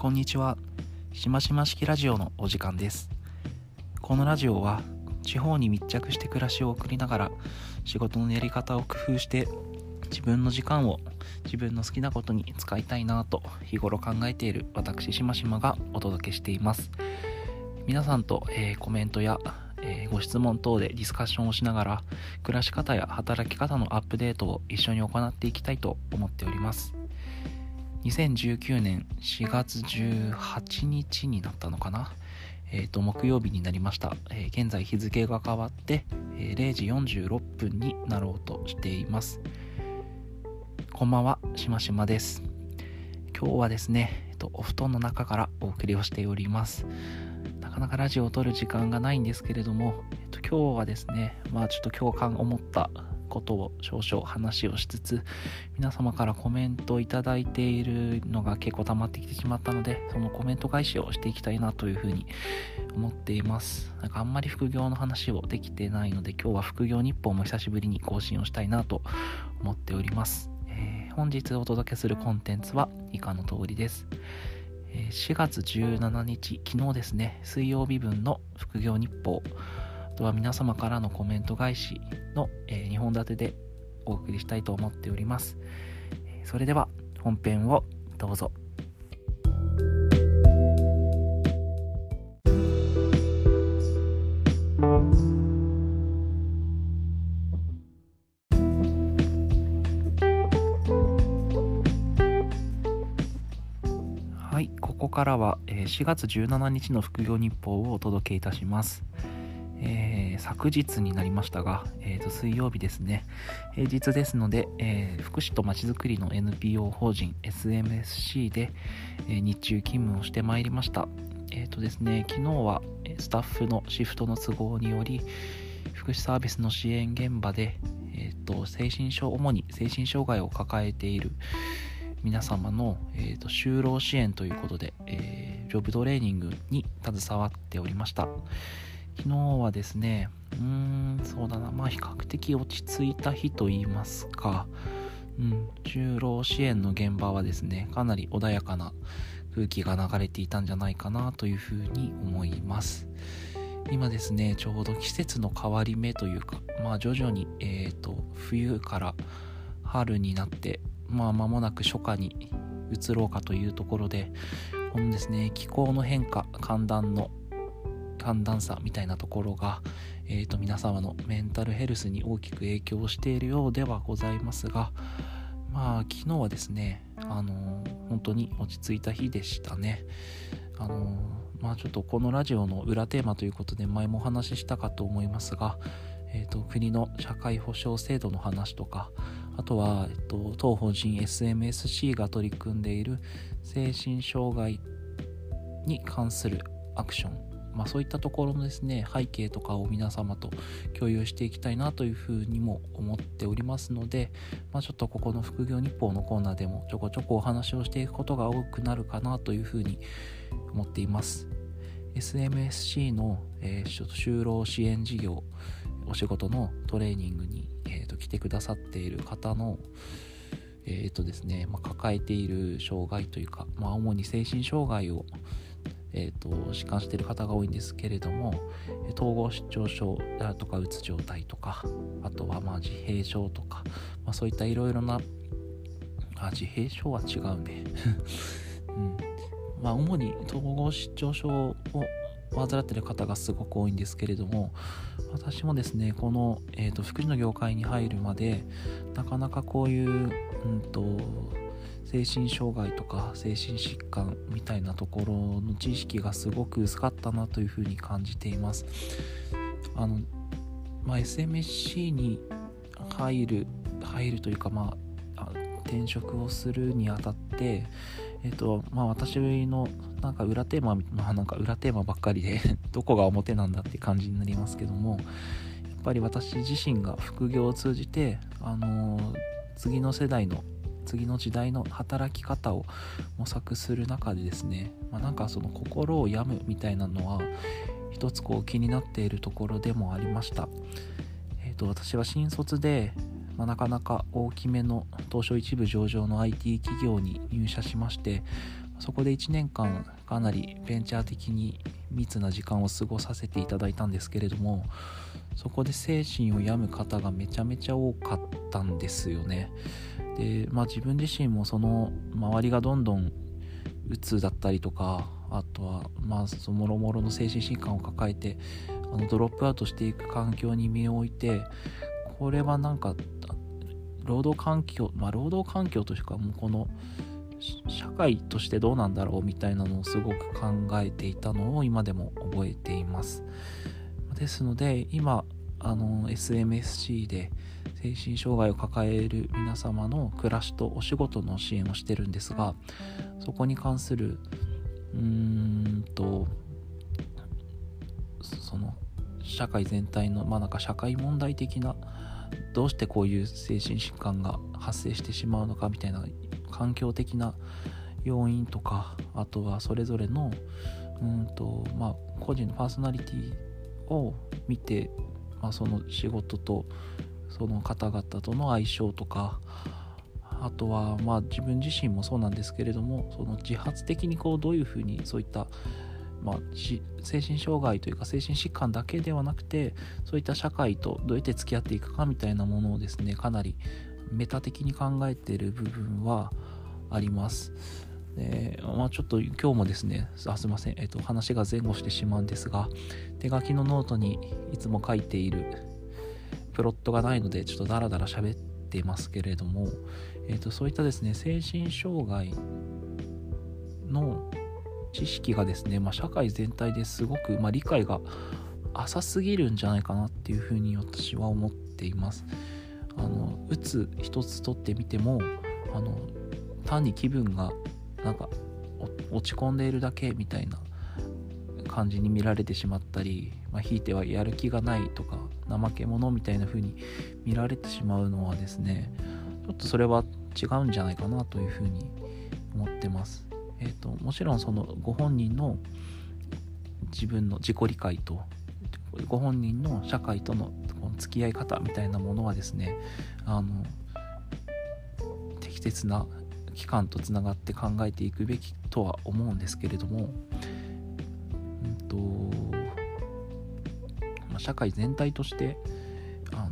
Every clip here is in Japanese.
こんにちは。しましま式ラジオのお時間です。このラジオは地方に密着して暮らしを送りながら仕事のやり方を工夫して自分の時間を自分の好きなことに使いたいなと日頃考えている私しましまがお届けしています。皆さんと、えーコメントや、えーご質問等でディスカッションをしながら暮らし方や働き方のアップデートを一緒に行っていきたいと思っております。2019年4月18日になったのかな、えー、と木曜日になりました、えー現在日付が変わって、えー0時46分になろうとしています。こんばんはしましまです。今日はですね、えーとお布団の中からお送りをしております。なかなかラジオを撮る時間がないんですけれども、えーと今日はですねまあちょっと共感思ったことを少々話をしつつ皆様からコメントをいただいているのが結構溜まってきてしまったのでそのコメント返しをしていきたいなというふうに思っています。なんかあんまり副業の話をできてないので今日は副業日報も久しぶりに更新をしたいなと思っております、えー本日お届けするコンテンツは以下の通りです。え4月17日昨日ですね水曜日分の副業日報。とは皆様からのコメント返しの、え2本立てでお送りしたいと思っております。それでは本編をどうぞ。はいここからはえー4月17日の副業日報をお届けいたします。えー昨日になりましたが、えーと水曜日ですね。平日ですので、えー福祉とまちづくりの NPO 法人 SMSC で、え日中勤務をしてまいりました。えっ、とですね昨日はスタッフのシフトの都合により福祉サービスの支援現場で、えー、と精神症主に精神障害を抱えている皆様の、えー、と就労支援ということで、えージョブトレーニングに携わっておりました。昨日はですねうーんそうだな。まあ比較的落ち着いた日といいますか。うん就労支援の現場はですねかなり穏やかな空気が流れていたんじゃないかなというふうに思います。今ですねちょうど季節の変わり目というかまあ徐々にえー、と冬から春になってまあ間もなく初夏に移ろうかというところでこのですね気候の変化寒暖の寒暖差みたいなところが、えー、と皆様のメンタルヘルスに大きく影響しているようではございますがまあ昨日はですねあのー本当に落ち着いた日でしたね。あのーまあちょっとこのラジオの裏テーマということで前もお話ししたかと思いますが、えー、と国の社会保障制度の話とかあとは、えっと、当法人 SMSC が取り組んでいる精神障害に関するアクション、まあ、そういったところのですね背景とかを皆様と共有していきたいなというふうにも思っておりますので、まあ、ちょっとここの副業日報のコーナーでもちょこちょこお話をしていくことが多くなるかなというふうに思っています。SMSC の、えー就労支援事業お仕事のトレーニングに、えーと来てくださっている方のえーとですねまあ、抱えている障害というか、まあ、主に精神障害を、えー、と疾患している方が多いんですけれども統合失調症だとかうつ状態とかあとはまあ自閉症とか、まあ、そういったいろいろなあ自閉症は違うね、うん。まあ、主に統合失調症を患っている方がすごく多いんですけれども私もですねこの、えー、と福祉の業界に入るまでなかなかこういう、うん、と精神障害とか精神疾患みたいなところの知識がすごく薄かったなというふうに感じています。あの、まあ、SMSC に入る入るというかまあ転職をするにあたってえっ、とまあ私のなんか裏テーマまあなんか裏テーマばっかりで どこが表なんだって感じになりますけどもやっぱり私自身が副業を通じてあのー次の世代の次の時代の働き方を模索する中でですね、まあ、なんかその心を病むみたいなのは一つこう気になっているところでもありました、えー、と私は新卒で、まあ、なかなか大きめの東証一部上場の IT 企業に入社しましてそこで1年間かなりベンチャー的に密な時間を過ごさせていただいたんですけれどもそこで精神を病む方がめちゃめちゃ多かったんですよね。でまあ自分自身もその周りがどんどんうつだったりとかあとはまあそのもろもろの精神疾患を抱えてあのドロップアウトしていく環境に身を置いてこれはなんか労働環境まあ労働環境というかもうこの社会としてどうなんだろうみたいなのをすごく考えていたのを今でも覚えています。ですので今あの SMSC で精神障害を抱える皆様の暮らしとお仕事の支援をしてるんですがそこに関するうーんとその社会全体のまあなんか社会問題的などうしてこういう精神疾患が発生してしまうのかみたいな環境的な要因とかあとはそれぞれのうんとまあ個人のパーソナリティを見て、まあ、その仕事とその方々との相性とかあとはまあ自分自身もそうなんですけれどもその自発的にこうどういうふうにそういったまあ、精神障害というか精神疾患だけではなくてそういった社会とどうやって付き合っていくかみたいなものをですねかなりメタ的に考えている部分はあります。で、まあ、ちょっと今日もですねあすいません、えっと、話が前後してしまうんですが手書きのノートにいつも書いているプロットがないのでちょっとダラダラ喋ってますけれども、えっと、そういったですね精神障害の知識がですね、まあ、社会全体ですごく、まあ、理解が浅すぎるんじゃないかなっていうふうに私は思っています。あのうつ一つとってみてもあの単に気分がなんか落ち込んでいるだけみたいな感じに見られてしまったり、まあ、ひいてはやる気がないとか怠け者みたいな風に見られてしまうのはですねちょっとそれは違うんじゃないかなというふうに思ってます。えーと、もちろんそのご本人の自分の自己理解とご本人の社会との付き合い方みたいなものはですねあの適切な機関とつながって考えていくべきとは思うんですけれども、うんとまあ、社会全体としてあの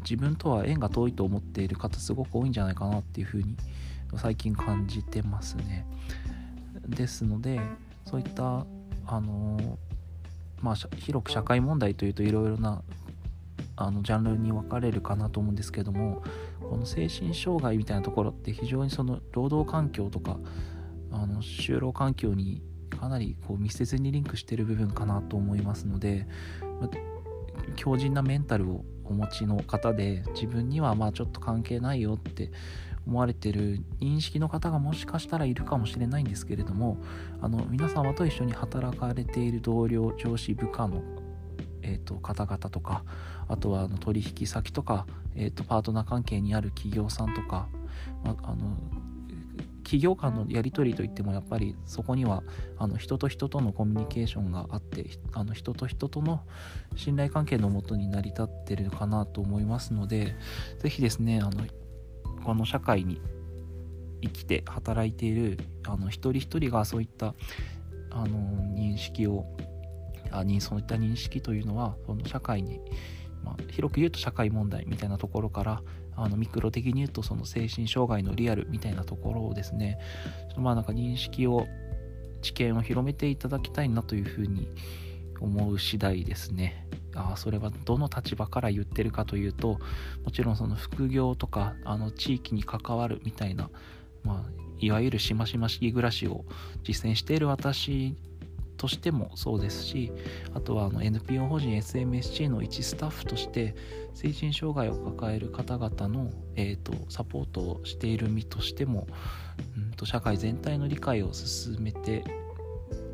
自分とは縁が遠いと思っている方すごく多いんじゃないかなっていうふうに最近感じてますね。ですのでそういったあのまあ広く社会問題というといろいろなあのジャンルに分かれるかなと思うんですけどもこの精神障害みたいなところって非常にその労働環境とかあの就労環境にかなりこう密接にリンクしてる部分かなと思いますので、ま強靭なメンタルをお持ちの方で自分にはまあちょっと関係ないよって思われてる認識の方がもしかしたらいるかもしれないんですけれどもあの皆様と一緒に働かれている同僚上司部下の、えーと、方々とかあとはあの取引先とか、えーと、パートナー関係にある企業さんとか、まあの企業間のやり取りといってもやっぱりそこにはあの人と人とのコミュニケーションがあってあの人と人との信頼関係のもとに成り立ってるかなと思いますので是非ですねあのこの社会に生きて働いているあの一人一人がそういったあの認識をあにそういった認識というのはその社会に、まあ、広く言うと社会問題みたいなところからあのミクロ的に言うとその精神障害のリアルみたいなところをですねまあなんか認識を知見を広めていただきたいなというふうに思う次第ですね。あそれはどの立場から言ってるかというともちろんその副業とかあの地域に関わるみたいな、まあ、いわゆるしましま式暮らしを実践している私としてもそうですしあとはあの NPO 法人 SMSC の一スタッフとして精神障害を抱える方々の、えーと、サポートをしている身としても、うんと社会全体の理解を進めて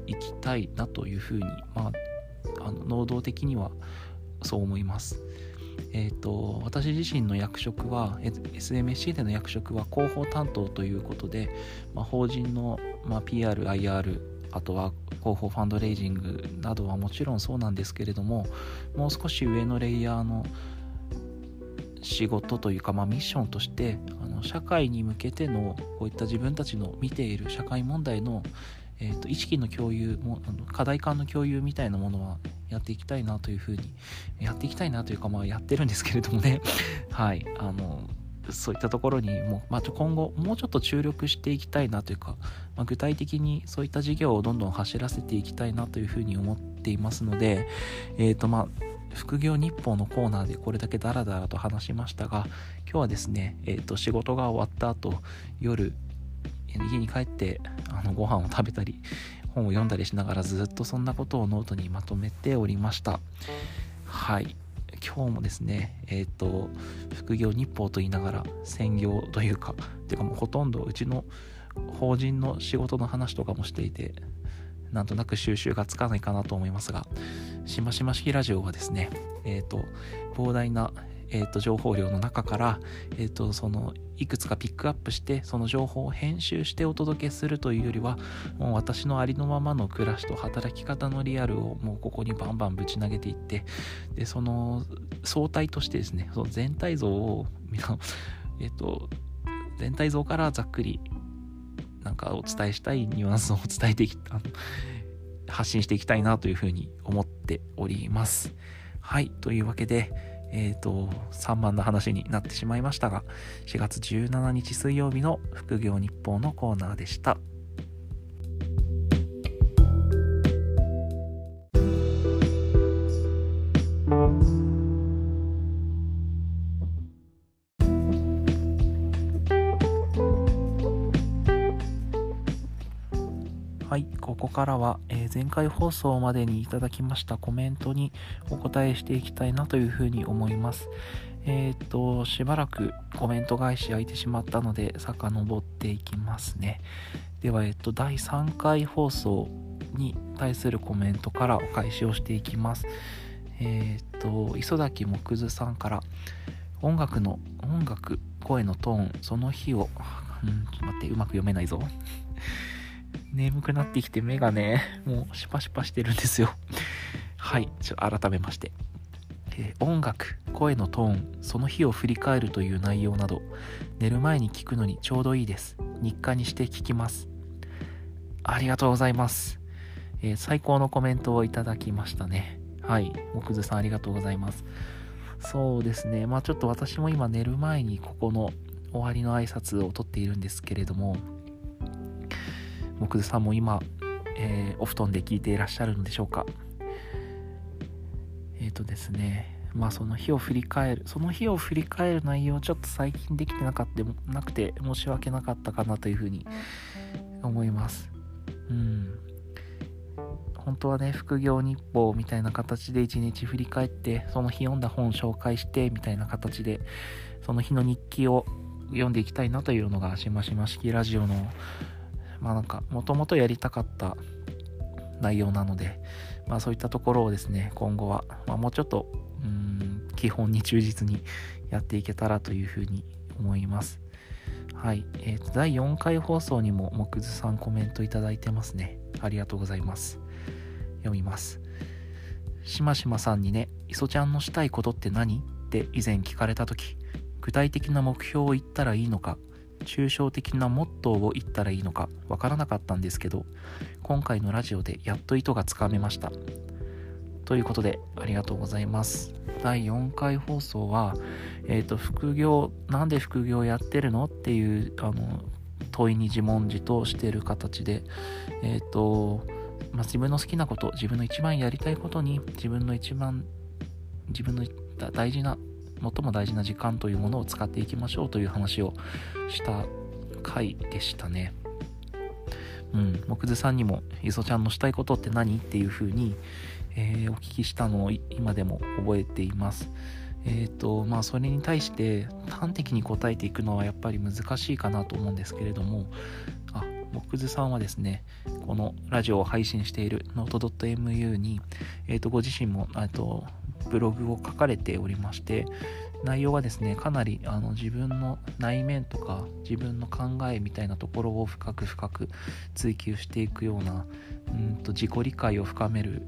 いきたいなというふうに、まあ、あの能動的にはそう思います。えーと、私自身の役職は SMSC での役職は広報担当ということで、まあ、法人の、まあ、PR、IR あとは広報ファンドレイジングなどはもちろんそうなんですけれどももう少し上のレイヤーの仕事というか、まあ、ミッションとしてあの社会に向けてのこういった自分たちの見ている社会問題の、えーと、意識の共有も課題感の共有みたいなものはやっていきたいなというふうにやっていきたいなというかまあやってるんですけれどもね。はい。あのそういったところにも、まあ、今後もうちょっと注力していきたいなというか、まあ、具体的にそういった事業をどんどん走らせていきたいなというふうに思っていますので、え、ー、とまあ副業日報のコーナーでこれだけダラダラと話しましたが今日はですね、えーと、仕事が終わった後夜家に帰ってあのご飯を食べたり本を読んだりしながらずっとそんなことをノートにまとめておりました。はい。今日もですねえっ、ー、と副業日報と言いながら専業というかていうかもうほとんどうちの法人の仕事の話とかもしていてなんとなく収集がつかないかなと思いますがしましま式ラジオはですねえっ、ー、と膨大なえーと、情報量の中から、えーと、そのいくつかピックアップしてその情報を編集してお届けするというよりはもう私のありのままの暮らしと働き方のリアルをもうここにバンバンぶち投げていってでその相対としてですねその全体像をえっ、と全体像からざっくりなんかお伝えしたいニュアンスを伝えていき発信していきたいなというふうに思っております。はい、というわけで、え、ー、と、3番の話になってしまいましたが、4月17日水曜日の副業日報のコーナーでした。ここからは、えー、前回放送までにいただきましたコメントにお答えしていきたいなというふうに思います。えっ、と、しばらくコメント返し空いてしまったので、遡っていきますね。では、えっ、と、第3回放送に対するコメントからお返しをしていきます。えっ、と、磯崎木津さんから、音楽の、音楽、声のトーン、その日を、うん、待って、うまく読めないぞ。眠くなってきて目がね、もうシパシパしてるんですよ。はい、ちょ改めまして。えー、音楽、声のトーン、その日を振り返るという内容など、寝る前に聞くのにちょうどいいです。日課にして聞きます。ありがとうございます。えー、最高のコメントをいただきましたね。はい、木津さんありがとうございます。そうですね、まあちょっと私も今寝る前にここの終わりの挨拶をとっているんですけれども、木津さんも今、えー、お布団で聞いていらっしゃるんでしょうか？えっ、ー、とですねまあその日を振り返るその日を振り返る内容ちょっと最近できてなかったなくて申し訳なかったかなというふうに思います。うん。本当はね副業日報みたいな形で一日振り返ってその日読んだ本紹介してみたいな形でその日の日記を読んでいきたいなというのがしましま式ラジオのまあなんか、もともとやりたかった内容なので、まあそういったところをですね、今後は、まあ、もうちょっと、うん、基本に忠実にやっていけたらというふうに思います。はい。えっ、ー、と、第4回放送にも、木津さんコメントいただいてますね。ありがとうございます。読みます。しましまさんにね、磯ちゃんのしたいことって何？って以前聞かれた時、具体的な目標を言ったらいいのか、抽象的なモットーを言ったらいいのかわからなかったんですけど今回のラジオでやっと意図がつかめました。ということでありがとうございます。第4回放送はえっ、ー、と副業なんで副業やってるの？っていうあの問いに自問自答してる形でえっ、ー、とまあ、自分の好きなこと自分の一番やりたいことに自分の一番自分の大事な最も大事な時間というものを使っていきましょうという話をした回でしたね。うん、木津さんにも、磯ちゃんのしたいことって何っていう風に、えー、お聞きしたのを今でも覚えています。えっ、ー、と、まあ、それに対して端的に答えていくのはやっぱり難しいかなと思うんですけれども、あ、木津さんはですね、このラジオを配信している note.mu に、え、ー、と、ご自身も、と、ブログを書かれておりまして内容がですねかなりあの自分の内面とか自分の考えみたいなところを深く深く追求していくようなうんと自己理解を深める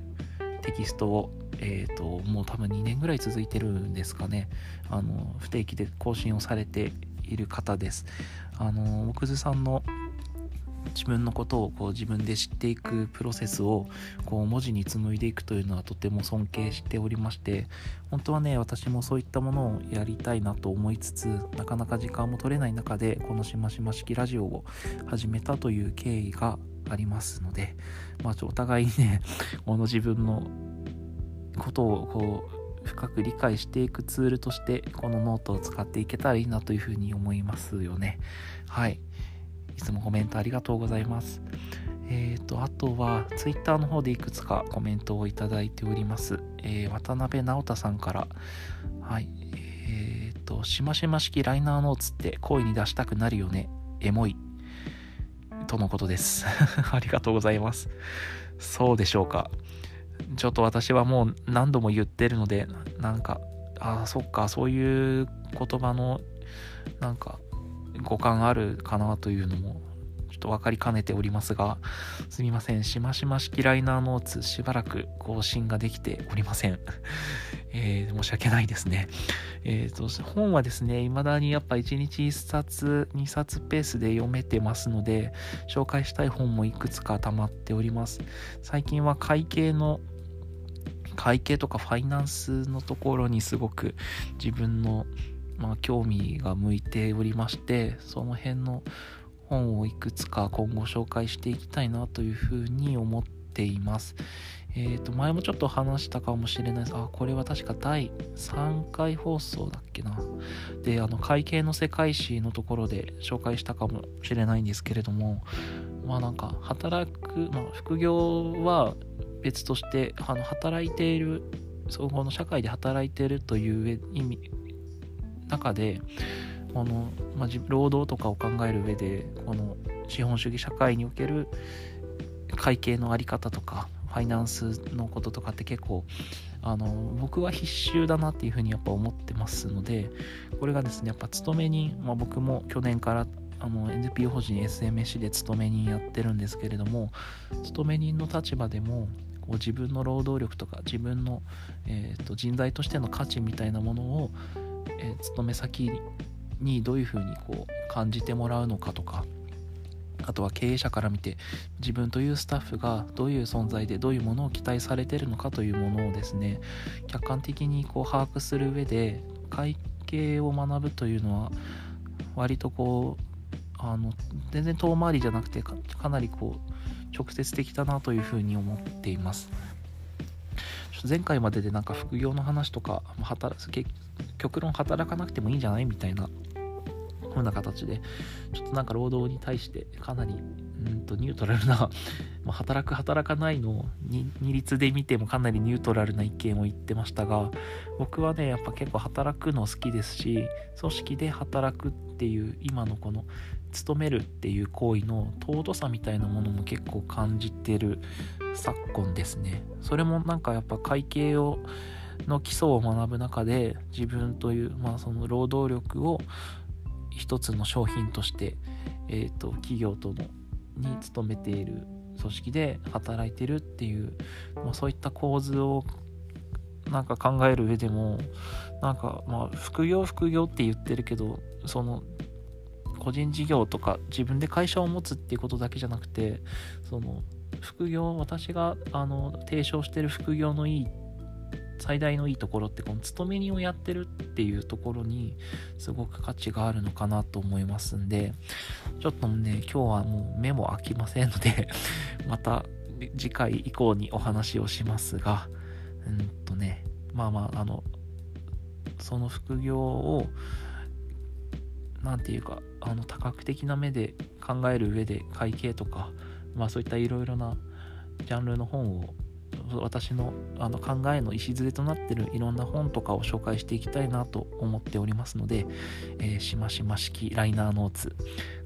テキストを、えーと、もう多分2年ぐらい続いてるんですかね。あの不定期で更新をされている方です。あの奥津さんの自分のことをこう自分で知っていくプロセスをこう文字に紡いでいくというのはとても尊敬しておりまして本当はね私もそういったものをやりたいなと思いつつなかなか時間も取れない中でこのしましま式ラジオを始めたという経緯がありますので、まあ、お互いね この自分のことをこう深く理解していくツールとしてこのノートを使っていけたらいいなというふうに思いますよね。はいいつもコメントありがとうございます。えっ、ー、と、あとは、ツイッターの方でいくつかコメントをいただいております。えー、渡辺直太さんから、はい、えっ、ー、と、しましま式ライナーノーツって声に出したくなるよね。エモい。とのことです。ありがとうございます。そうでしょうか。ちょっと私はもう何度も言ってるので、なんか、ああ、そっか、そういう言葉の、なんか、五感あるかなというのもちょっと分かりかねておりますがすみません。しましま式ライナーノーツしばらく更新ができておりません、えー、申し訳ないですね。えーと、本はですね未だにやっぱ1日1冊2冊ペースで読めてますので紹介したい本もいくつか溜まっております。最近は会計の会計とかファイナンスのところにすごく自分のまあ、興味が向いておりましてその辺の本をいくつか今後紹介していきたいなというふうに思っています。えっ、ー、と前もちょっと話したかもしれないです。あ、これは確か第3回放送だっけな。で、あの会計の世界史のところで紹介したかもしれないんですけれども、まあなんか働く、まあ、副業は別としてあの働いているそこの社会で働いているという意味中でこの、まあ、労働とかを考える上でこの資本主義社会における会計の在り方とかファイナンスのこととかって結構あの僕は必修だなっていうふうにやっぱ思ってますのでこれがですねやっぱ勤めに、まあ、僕も去年からあの NPO 法人 SMC で勤め人やってるんですけれども勤め人の立場でもこう自分の労働力とか自分の、えーと人材としての価値みたいなものをえ、勤め先にどういうふうにこう感じてもらうのかとかあとは経営者から見て自分というスタッフがどういう存在でどういうものを期待されてるのかというものをですね客観的にこう把握する上で会計を学ぶというのは割とこうあの全然遠回りじゃなくてかなりこう直接的だなというふうに思っています。前回まででなんか副業の話とか働極論働かなくてもいいんじゃないみたいな風な形でちょっとなんか労働に対してかなりんとニュートラルな 働く働かないの二律で見てもかなりニュートラルな意見を言ってましたが僕はねやっぱ結構働くの好きですし組織で働くっていう今のこの勤めるっていう行為の尊さみたいなものも結構感じてる昨今ですね。それもなんかやっぱ会計をの基礎を学ぶ中で自分という、まあ、その労働力を一つの商品として、えーと、企業とのに勤めている組織で働いてるっていう、まあ、そういった構図をなんか考える上でもなんかまあ副業副業って言ってるけどその個人事業とか自分で会社を持つっていうことだけじゃなくてその副業私があの提唱してる副業のいい最大のいいところってこの勤め人をやってるっていうところにすごく価値があるのかなと思いますんでちょっとね今日はもう目も開きませんので また次回以降にお話をしますがうんとねまあまああのその副業を何て言うかあの多角的な目で考える上で会計とかまあそういったいろいろなジャンルの本を私のあの考えの礎となってるいろんな本とかを紹介していきたいなと思っておりますので、えー、しましま式ライナーノーツ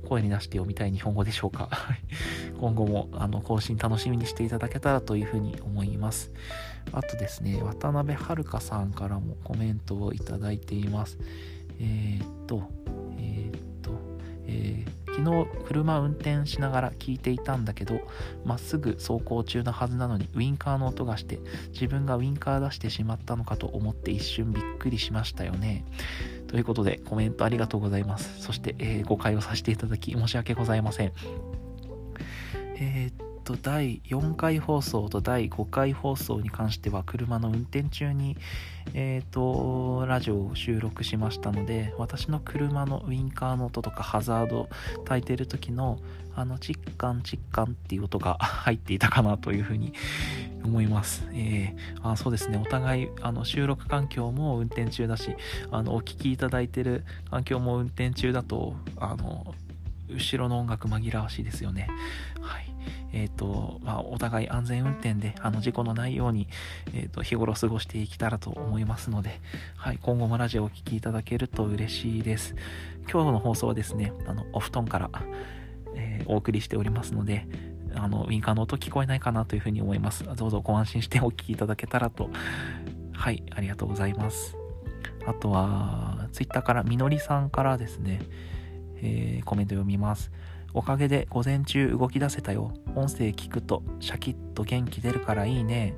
声に出して読みたい日本語でしょうか今後もあの更新楽しみにしていただけたらというふうに思います。あとですね渡辺遥さんからもコメントをいただいています。えー、っとえー、っとえー昨日車運転しながら聞いていたんだけどまっすぐ走行中のはずなのにウィンカーの音がして自分がウィンカー出してしまったのかと思って一瞬びっくりしましたよねということで、コメントありがとうございます。そして、えー、誤解をさせていただき、申し訳ございません。えー、と第4回放送と第5回放送に関しては車の運転中に、えーと、ラジオを収録しましたので私の車のウインカーの音とかハザード焚いてる時のあのチッカンチッカンっていう音が 入っていたかなというふうに思います。えー、あそうですねお互いあの収録環境も運転中だしあのお聴きいただいてる環境も運転中だとあの後ろの音楽紛らわしいですよね。はい。えっ、ー、と、まあ、お互い安全運転で、あの、事故のないように、えっ、ー、と、日頃過ごしていけたらと思いますので、はい、今後もラジオをお聴きいただけると嬉しいです。今日の放送はですね、あの、お布団から、えー、お送りしておりますので、あの、ウィンカーの音聞こえないかなというふうに思います。どうぞご安心してお聴きいただけたらと。はい、ありがとうございます。あとは、ツイッターから、みのりさんからですね、えー、コメント読みます。おかげで午前中動き出せたよ。音声聞くとシャキッと元気出るからいいね。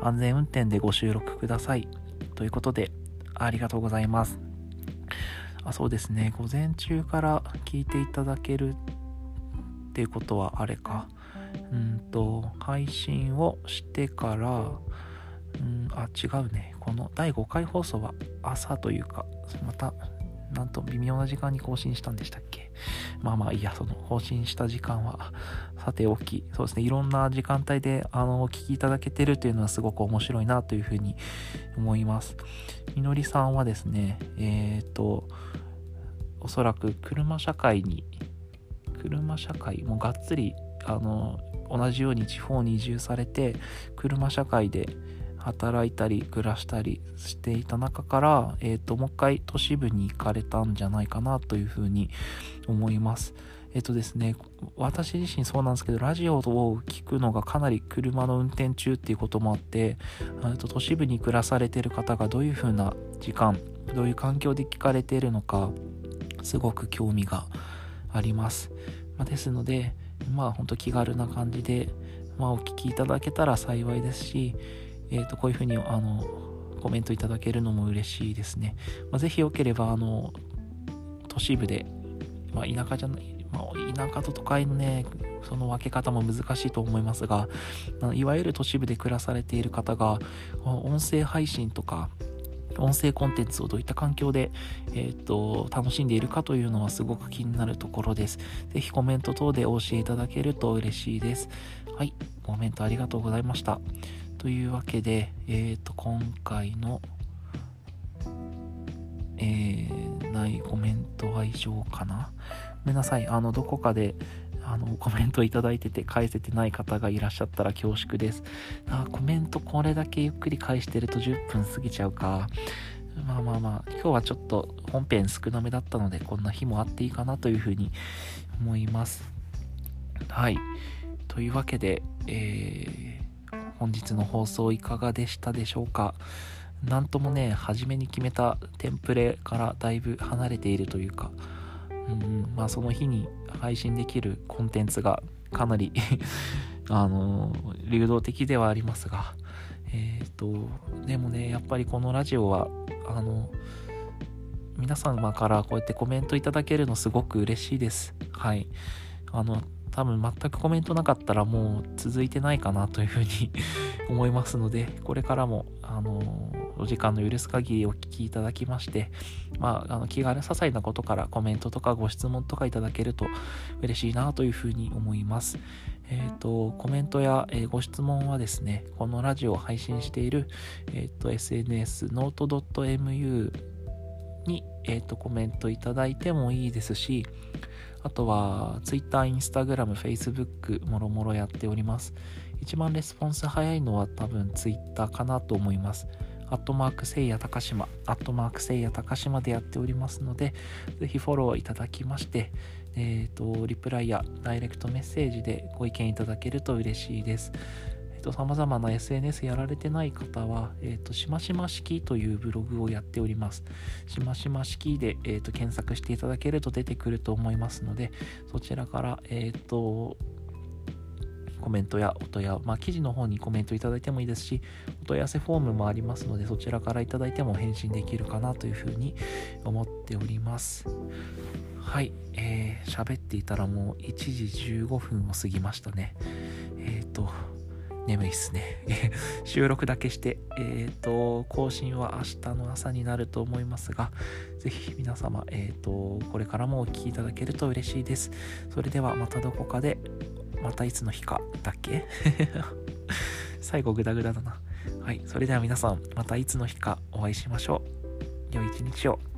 安全運転でご収録ください。ということで、ありがとうございます。あそうですね、午前中から聞いていただけるっていうことはあれか。うんと、配信をしてから、うん、あ、違うね。この第5回放送は朝というか、またなんと微妙な時間に更新したんでしたっけ？まあまあいいや、その更新した時間はさておき、そうですね、いろんな時間帯であのお聞きいただけてるっていうのはすごく面白いなというふうに思います。みのりさんはですね、えっ、ー、と、おそらく車社会に、車社会、もうがっつり、あの、同じように地方に移住されて、車社会で、働いたり暮らしたりしていた中から、えーと、もう一回都市部に行かれたんじゃないかなというふうに思います。えっ、ー、とですね、私自身そうなんですけど、ラジオを聴くのがかなり車の運転中っていうこともあって、と都市部に暮らされてる方がどういう風な時間、どういう環境で聞かれているのか、すごく興味があります。まあ、ですので、まあ本当気軽な感じで、まあ、お聞きいただけたら幸いですし、えー、とこういうふうにあのコメントいただけるのも嬉しいですね。まあ、ぜひよければあの都市部で、まあ、田舎じゃない、まあ、田舎と都会のねその分け方も難しいと思いますがいわゆる都市部で暮らされている方が音声配信とか音声コンテンツをどういった環境で、えーと、楽しんでいるかというのはすごく気になるところです。ぜひコメント等でお教えいただけると嬉しいです。はい、コメントありがとうございました。というわけで、えっ、ー、と、今回の、えー、ないコメントは以上かな。ごめんなさい。あの、どこかで、あの、コメントいただいてて返せてない方がいらっしゃったら恐縮です。あ、コメントこれだけゆっくり返してると10分過ぎちゃうか。まあまあまあ、今日はちょっと本編少なめだったので、こんな日もあっていいかなというふうに思います。はい。というわけで、えー本日の放送いかがでしたでしょうか？なんともね、初めに決めたテンプレからだいぶ離れているというか、うん、まあその日に配信できるコンテンツがかなり あの流動的ではありますが、えっ、ー、と、でもね、やっぱりこのラジオは、あの、皆様からこうやってコメントいただけるのすごく嬉しいです。はい。あの、多分全くコメントなかったらもう続いてないかなというふうに 思いますので、これからも、あの、お時間の許す限りお聞きいただきまして、まあ、あの気軽些細なことからコメントとかご質問とかいただけると嬉しいなというふうに思います。えっ、ー、と、コメントや、えー、ご質問はですね、このラジオを配信している、え、ー、と、SNS not.mu に、えっ、と、コメントいただいてもいいですし、あとは Twitter、Instagram、Facebook もろもろやっております。一番レスポンス早いのは多分 Twitter かなと思います。アットマークせいやたかしま、アットマークせいやたかしまでやっておりますので、ぜひフォローいただきまして、えっ、ー、と、リプライやダイレクトメッセージでご意見いただけると嬉しいです。と、様々な SNS やられてない方は、えっ、ー、と、しましま式というブログをやっております。しましま式で、えっ、ー、と、検索していただけると出てくると思いますので、そちらから、えっ、ー、と、コメントやお問い合わせ、まあ、記事の方にコメントいただいてもいいですし、お問い合わせフォームもありますので、そちらからいただいても返信できるかなというふうに思っております。はい、えー、喋っていたらもう1時15分を過ぎましたね。えっ、ー、と、眠いっすね。収録だけして、えっ、ー、と、更新は明日の朝になると思いますが、ぜひ皆様、えっ、ー、と、これからもお聴きいただけると嬉しいです。それではまたどこかで、またいつの日か、だっけ最後グダグダだな。はい、それでは皆さん、またいつの日かお会いしましょう。良い一日を。